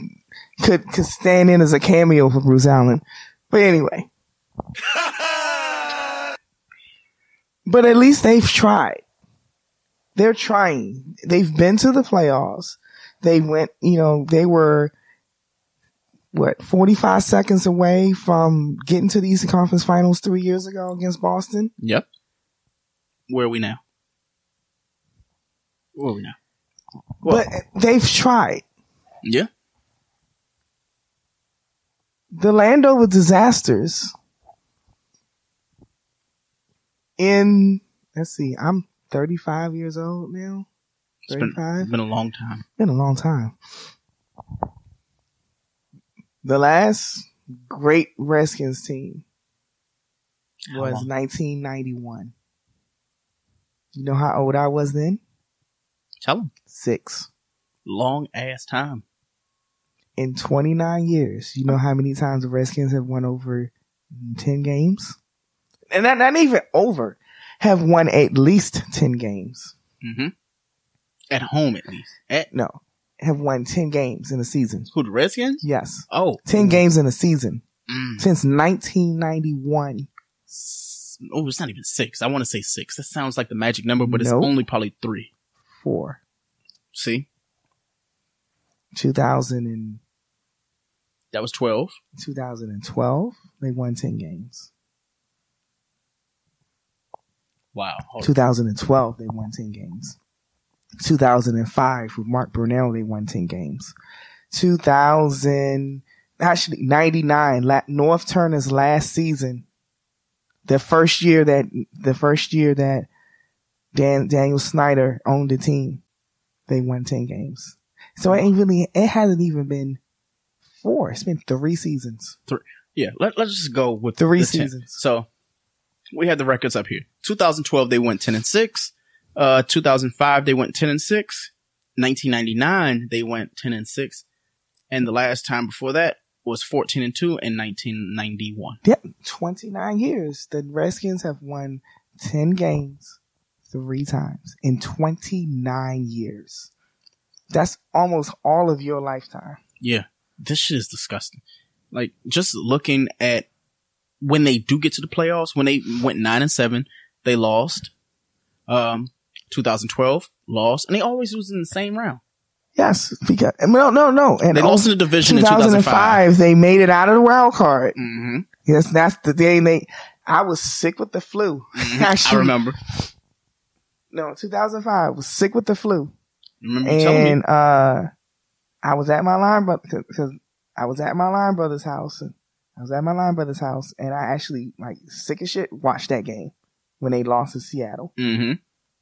could could stand in as a cameo for Bruce Allen. But anyway, but at least they've tried. They're trying. They've been to the playoffs. They went, you know, they were what 45 seconds away from getting to the Eastern Conference Finals three years ago against Boston. Yep. Where are we now? Where are we now? but they've tried. Yeah. the Landover disasters in let's see, I'm 35 years old now. 35. It's been, 35. been a long time. Been a long time. The last great Redskins team was 1991. You know how old I was then? Tell them. Six. Long ass time. In 29 years, you know how many times the Redskins have won over 10 games? And not, not even over, have won at least 10 games. Mm-hmm. At home, at least. At No, have won 10 games in a season. who? The Redskins? Yes. Oh, 10 games in a season Mm. since 1991. Oh, it's not even six. I want to say six. That sounds like the magic number, but it's only probably three. Four. See, 2000 and that was twelve. 2012, they won 10 games. Wow. 2012, they won 10 games. 2005, with Mark Brunell, they won 10 games. 2000, actually 99, Norv Turner's last season, the first year that, the first year that Dan, Daniel Snyder owned the team, they won 10 games. So it ain't really, it hasn't even been four. It's been three seasons. Three. Yeah, let, let's just go with Three the 10. seasons. So we have the records up here. 2012, they went 10 and 6. Uh, 2005, they went 10 and 6. 1999, they went 10 and 6. And the last time before that was 14 and 2 in 1991. Yep, 29 years. The Redskins have won 10 games three times in 29 years. That's almost all of your lifetime. Yeah, this shit is disgusting. Like just looking at when they do get to the playoffs, when they went nine and seven, they lost. Um, 2012 lost, and they always lose in the same round. Yes, because no, no, no. And They lost in the division in 2005. 2005. They made it out of the wild card. Mm-hmm. Yes, that's the day they. I was sick with the flu. Mm-hmm. I Actually, remember. no, 2005 I was sick with the flu. Remember you telling me? and uh, I was at my line brother because I was at my line brother's house and I was at my line brother's house and I actually like sick as shit watched that game when they lost to Seattle Mm-hmm.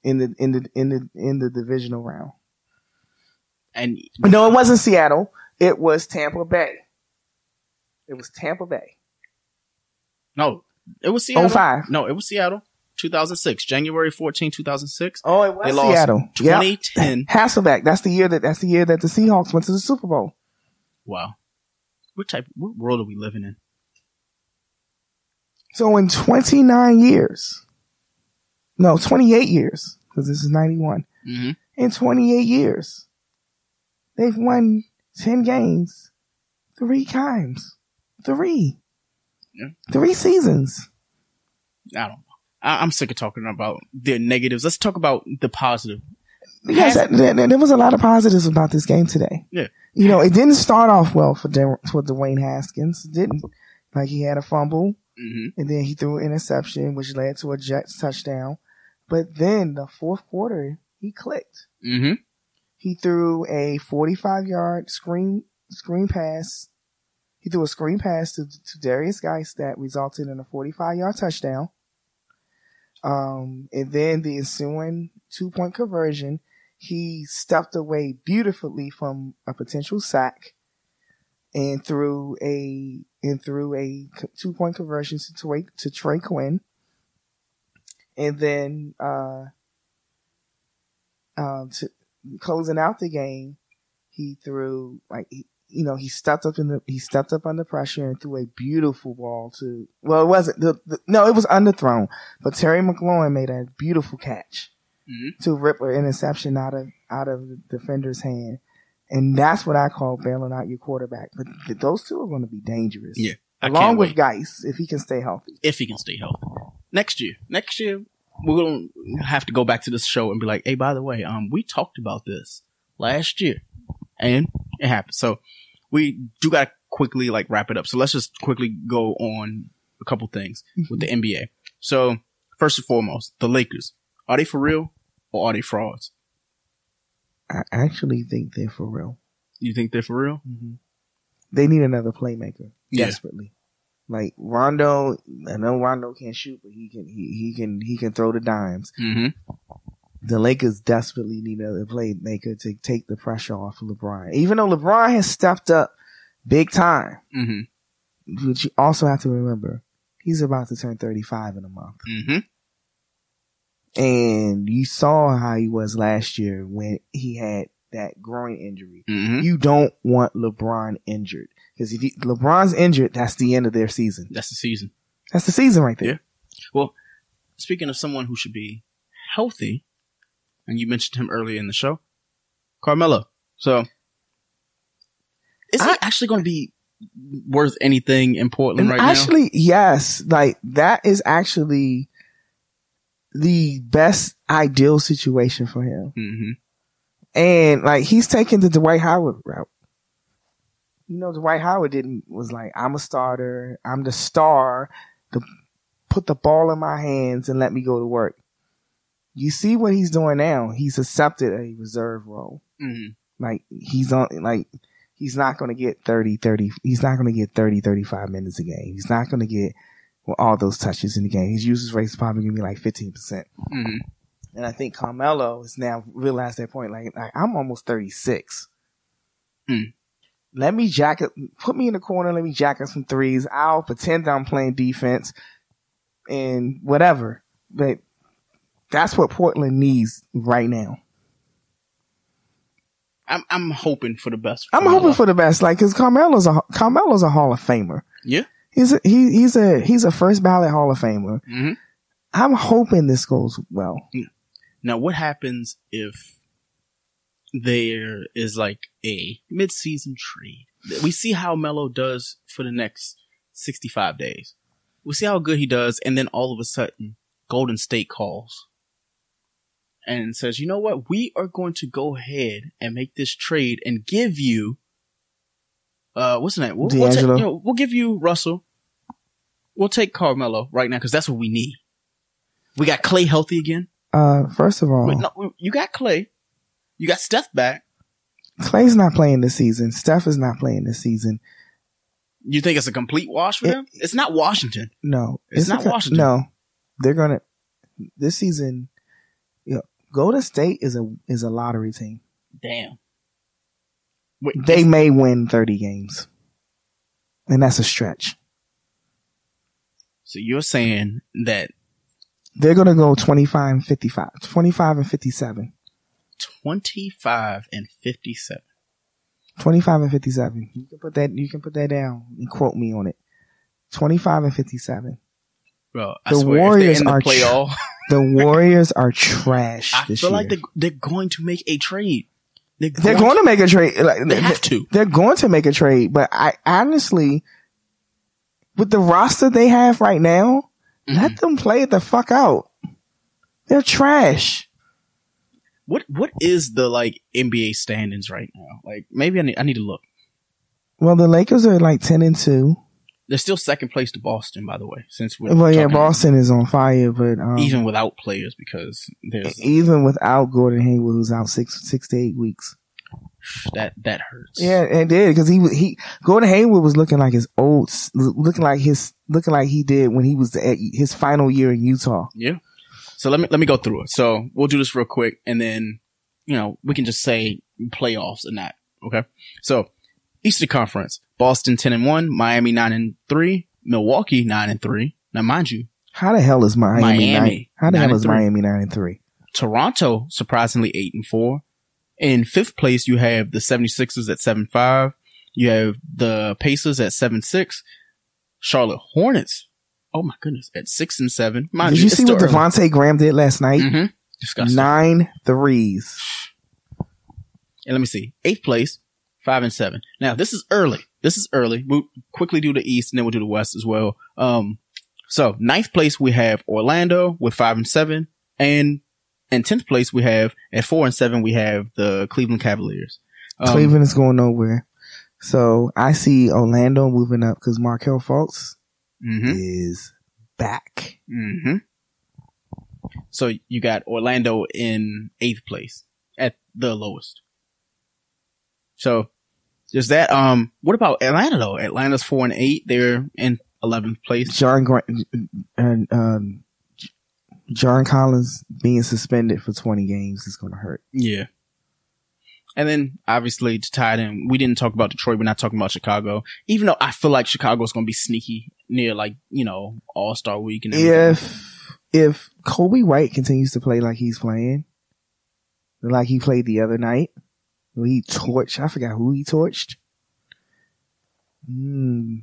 in the in the in the in the divisional round. And No, it wasn't Seattle. It was Tampa Bay. It was Tampa Bay. no, it was Seattle. 05. No, it was Seattle. 2006, January 14, 2006. Oh, it was They Seattle. Yep. 2010. Hasselbeck. That's the year that that's the year that the Seahawks went to the Super Bowl. Wow. What type? What world are we living in? So in 29 years, no, 28 years, because this is 91. Mm-hmm. In 28 years, they've won 10 games three times. Three. Yeah. Three seasons. I don't know. I, I'm sick of talking about the negatives. Let's talk about the positive. Yes, Has- there, there was a lot of positives about this game today. Yeah. You know, it didn't start off well for, De- for Dwayne Haskins. It didn't. Like he had a fumble Mm-hmm. and then he threw an interception, which led to a Jets touchdown. But then the fourth quarter, he clicked. Mm-hmm. He threw a 45 yard screen screen pass. He threw a screen pass to, to Derrius Guice that resulted in a 45 yard touchdown. Um, and then the ensuing two point conversion, he stepped away beautifully from a potential sack and threw a and threw a two point conversion to Trey, to Trey Quinn. And then uh, um, to closing out the game, he threw like he, you know, he stepped up in the, he stepped up under pressure and threw a beautiful ball to, well, it wasn't, the, the, no, it was underthrown, but Terry McLaurin made a beautiful catch Mhm. to rip an interception out of, out of the defender's hand. And that's what I call bailing out your quarterback. But th- those two are going to be dangerous. Yeah, I Along with wait. Guice, if he can stay healthy. if he can stay healthy. Next year, next year, we're gonna have to go back to this show and be like, "Hey, by the way, um, we talked about this last year, and it happened." So we do got to quickly like wrap it up. So let's just quickly go on a couple things with the NBA. So first and foremost, the Lakers are they for real or are they frauds? I actually think they're for real. You think they're for real? hmm They need another playmaker Yeah. desperately. Like Rondo, I know Rondo can't shoot, but he can he, he can he can throw the dimes. Mm-hmm. The Lakers desperately need another playmaker to take the pressure off of LeBron. Even though LeBron has stepped up big time, Mm-hmm. but you also have to remember he's about to turn thirty five in a month. Mm-hmm. And you saw how he was last year when he had that groin injury. Mm-hmm. You don't want LeBron injured because if he, LeBron's injured, that's the end of their season. That's the season. That's the season right there. Yeah. Well, speaking of someone who should be healthy, and you mentioned him earlier in the show, Carmelo. So, is he actually going to be worth anything in Portland And right actually, yes, like that is actually the best ideal situation for him. Mm-hmm. And like he's taking the Dwight Howard route. You know, Dwight Howard didn't was like, I'm a starter, I'm the star, to put the ball in my hands and let me go to work. You see what he's doing now. He's accepted a reserve role. Mm-hmm. Like he's on like he's not going to get 30 30 he's not going to get 30 35 minutes a game. He's not going to get well, all those touches in the game. His usage rate is probably going to be like 15%. Mm-hmm. And I think Carmelo has now realized that point. Like, like I'm almost 36. Hmm. Let me jack it, put me in the corner. Let me jack up some threes. I'll pretend I'm playing defense and whatever. But that's what Portland needs right now. I'm I'm hoping for the best. for I'm hoping for the best. Like, cause Carmelo's a, Carmelo's a Hall of Famer. Yeah. He's a, he, he's a, he's a first ballot Hall of Famer. Mm-hmm. I'm hoping this goes well. Now, what happens if there is like a mid-season trade? We see how Melo does for the next 65 days. We see how good he does, and then all of a sudden, Golden State calls and says, "You know what? We are going to go ahead and make this trade and give you, uh, what's the name? We'll, we'll, take, you know, we'll give you Russell. We'll take Carmelo right now because that's what we need. We got Clay healthy again. Uh, first of all, Wait, no, you got Clay. You got Steph back. Clay's not playing this season. Steph is not playing this season. You think it's a complete wash for It- them? It's not Washington. No, It's not a- Washington. No, they're gonna this season. You know, Golden State is a is a lottery team. Damn. They may win thirty games, and that's a stretch. so you're saying that They're gonna go 25 and 55, 25 and 57, 25 and 57. 25 and 57. You can put that, you can put that down and quote me on it. 25 and 57. Bro, I The swear, Warriors if they're are in the tr- playoff, The Warriors are trash I feel year. like they're, they're going to make a trade. They're, they're going to make a trade. Like, They have to. They're going to make a trade, but I honestly, with the roster they have right now, Mm-hmm. let them play the fuck out. They're trash. What What is the like NBA standings right now? Like maybe I need I need to look. Well, the Lakers are like ten and two. They're still second place to Boston, by the way. Since we're Well, yeah, Boston is on fire, but um, even without players because there's even without Gordon Hayward, who's out six six to eight weeks. that that hurts. Yeah, it did because he was- he Gordon Hayward was looking like his old, looking like his looking like he did when he was at his final year in Utah. Yeah. So let me let me go through it. So we'll do this real quick, and then you know we can just say playoffs and that. Okay. So Eastern Conference: Boston ten and one, Miami nine and three, Milwaukee nine and three. Now, mind you, How the hell is Miami? Miami, nine, how the hell is. Miami nine and three? Toronto surprisingly eight and four. In fifth place, you have the 76ers at seven five. You have the Pacers at seven six, Charlotte Hornets. Oh my goodness, at six and seven. Mind Did you it's see what early. Devonte' Graham did last night? Mhm. Disgusting. Nine threes. And let me see, eighth place, five and seven. Now this is early. This is early. We'll quickly do the East and then we'll do the West as well. Um, so ninth place we have Orlando with five and seven, and in tenth place we have at four and seven we have the Cleveland Cavaliers. Um, Cleveland is going nowhere. So I see Orlando moving up because Markelle Fultz mhm. is back. hmm So you got Orlando in eighth place at the lowest. So there's that. Um, what about Atlanta though? Atlanta's four and eight. They're in eleventh place. John Grant and um, John Collins being suspended for 20 games is going to hurt. Yeah. And then obviously to tie it in, we didn't talk about Detroit. We're not talking about Chicago. Even though I feel like Chicago's going to be sneaky near like you know All Star Week and everything. If if Coby White continues to play like he's playing, like he played the other night, he torched, I forgot who he torched. Hmm.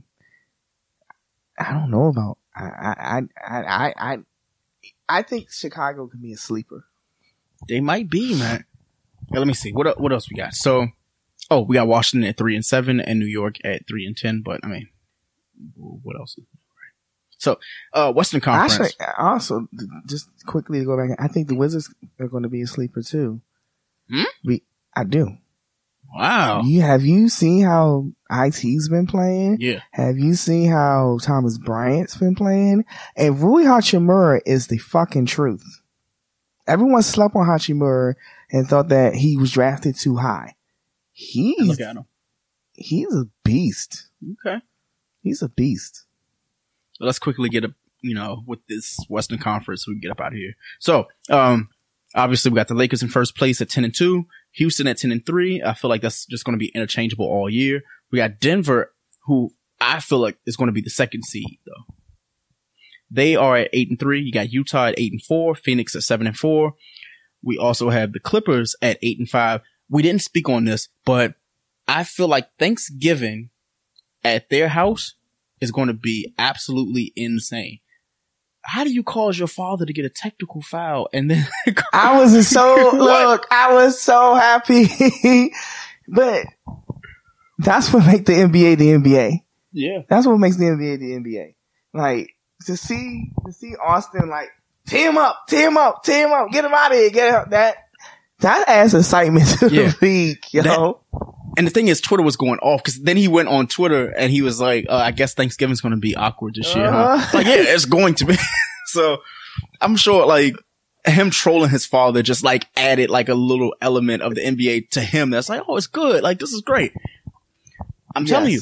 I don't know about. I I I I I I think Chicago can be a sleeper. They might be, man. Let me see. What what else we got? So, oh, we got Washington at three and seven, and New York at three and ten. But I mean, what else? So, uh, Western Conference. Actually, also just quickly to go back, I think the Wizards are going to be a sleeper too. Hmm? We, I do. Wow. You have you seen how IT's been playing? Yeah. Have you seen how Thomas Bryant's been playing? And Rui Hachimura is the fucking truth. Everyone slept on Hachimura and thought that he was drafted too high. He's Look at them. he's a beast. Okay. He's a beast. let's quickly get up, you know, with this Western Conference, so we can get up out of here. So, um, obviously we got the Lakers in first place at 10 and 2, Houston at 10 and 3. I feel like that's just going to be interchangeable all year. We got Denver, who I feel like is going to be the second seed though. They are at 8 and 3. You got Utah at 8 and 4, Phoenix at 7 and 4. We also have the Clippers at 8 and 5. We didn't speak on this, but I feel like Thanksgiving at their house is going to be absolutely insane. How do you cause your father to get a technical foul and then I was so look, I was so happy. but that's what makes the NBA the NBA. yeah, That's what makes the NBA the NBA. Like to see to see Austin like team up, team up, team up, get him out of here, get him that that adds excitement to Yeah. the league, yo. That- and the thing is, Twitter was going off because then he went on Twitter and he was like, uh, "I guess Thanksgiving's going to be awkward this year." Huh? Uh-huh. Like, yeah, it's going to be. so, I'm sure like him trolling his father just like added like a little element of the NBA to him. That's like, oh, it's good. Like, this is great. I'm telling you,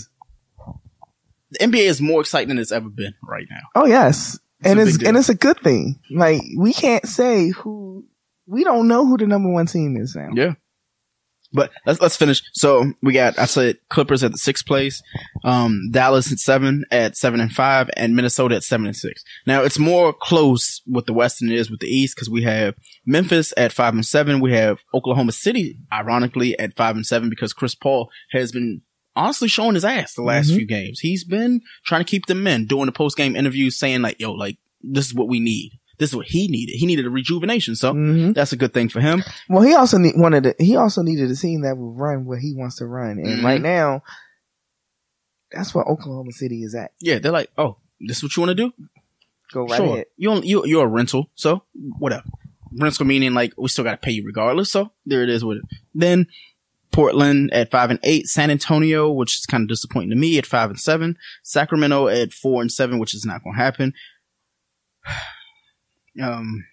the NBA is more exciting than it's ever been right now. Oh yes. It's and it's and it's a good thing. Like we can't say who we don't know who the number one team is now. Yeah. But let's let's finish. So we got I said Clippers at the sixth place, um, Dallas at seven at seven and five, and Minnesota at seven and six. Now it's more close with the West than it is with the East because we have Memphis at five and seven. We have Oklahoma City, ironically, at five and seven because Chris Paul has been honestly showing his ass the last Mhm. few games. He's been trying to keep them in, doing the post game interviews, saying like, "Yo, like this is what we need. This is what he needed. He needed a rejuvenation." So hmm that's a good thing for him. Well, he also need, wanted to, he also needed a team that would run where he wants to run, and Mhm. right now, that's where Oklahoma City is at. Yeah, they're like, "Oh, this is what you want to do." Go right sure. ahead. You you you're a rental, so whatever. Rental meaning like we still got to pay you regardless. So there it is with it. Then Portland at five and eight, San Antonio, which is kind of disappointing to me at five and seven, Sacramento at four and seven, which is not going to happen. Um,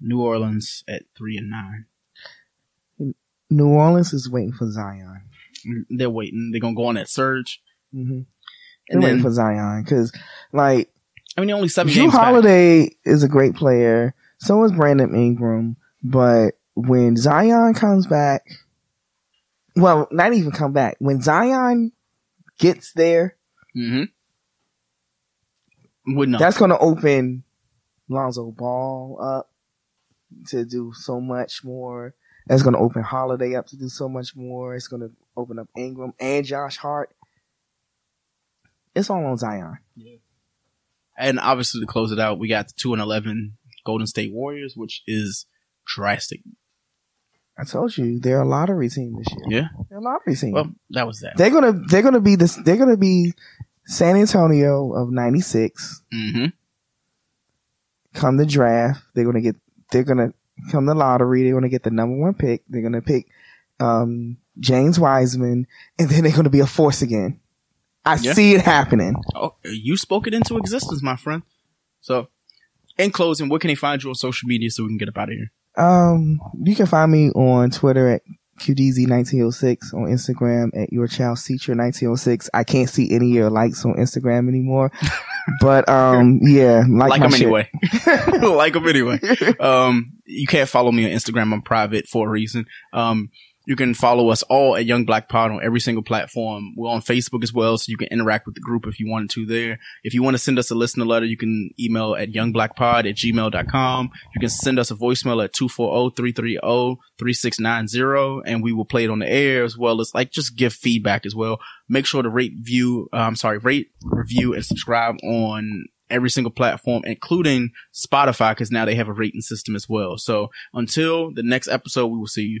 New Orleans at three and nine. New Orleans is waiting for Zion. They're waiting. They're gonna go on that surge. hmm They're And waiting for Zion because, like, I mean, only seven Jrue games back. Holiday is a great player. So is Brandon Ingram. But when Zion comes back, well, not even come back. When Zion gets there, Mm-hmm. That's going to open Lonzo Ball up to do so much more. That's going to open Holiday up to do so much more. It's going to open up Ingram and Josh Hart. It's all on Zion. Yeah. And obviously to close it out, we got the two and eleven Golden State Warriors, which is drastic. I told you they're a lottery team this year. Yeah. They're a lottery team. Well, that was that. they're gonna they're gonna be this they're gonna be San Antonio of '96. mm-hmm. Come the draft, they're gonna get they're gonna come the lottery. They're gonna get the number one pick. They're gonna pick um, James Wiseman, and then they're gonna be a force again. I Yeah. see it happening. Oh, you spoke it into existence, my friend. So, in closing, where can they find you on social media so we can get up out of here? Um, you can find me on Twitter at QDZ1906, on Instagram at Your Child Teacher 1906. I can't see any of your likes on Instagram anymore, but um, yeah, like, Like them shit. anyway. like them anyway. Um, you can't follow me on Instagram. I'm private for a reason. Um, you can follow us all at Young Black Pod on every single platform. We're on Facebook as well, so you can interact with the group if you wanted to there. If you want to send us a listener letter, you can email at youngblackpod at gmail.com. You can send us a voicemail at 240-330-3690 and we will play it on the air as well as like just give feedback as well. Make sure to rate, view, uh, I'm sorry, rate, review and subscribe on every single platform, including Spotify, because now they have a rating system as well. So until the next episode, we will see you.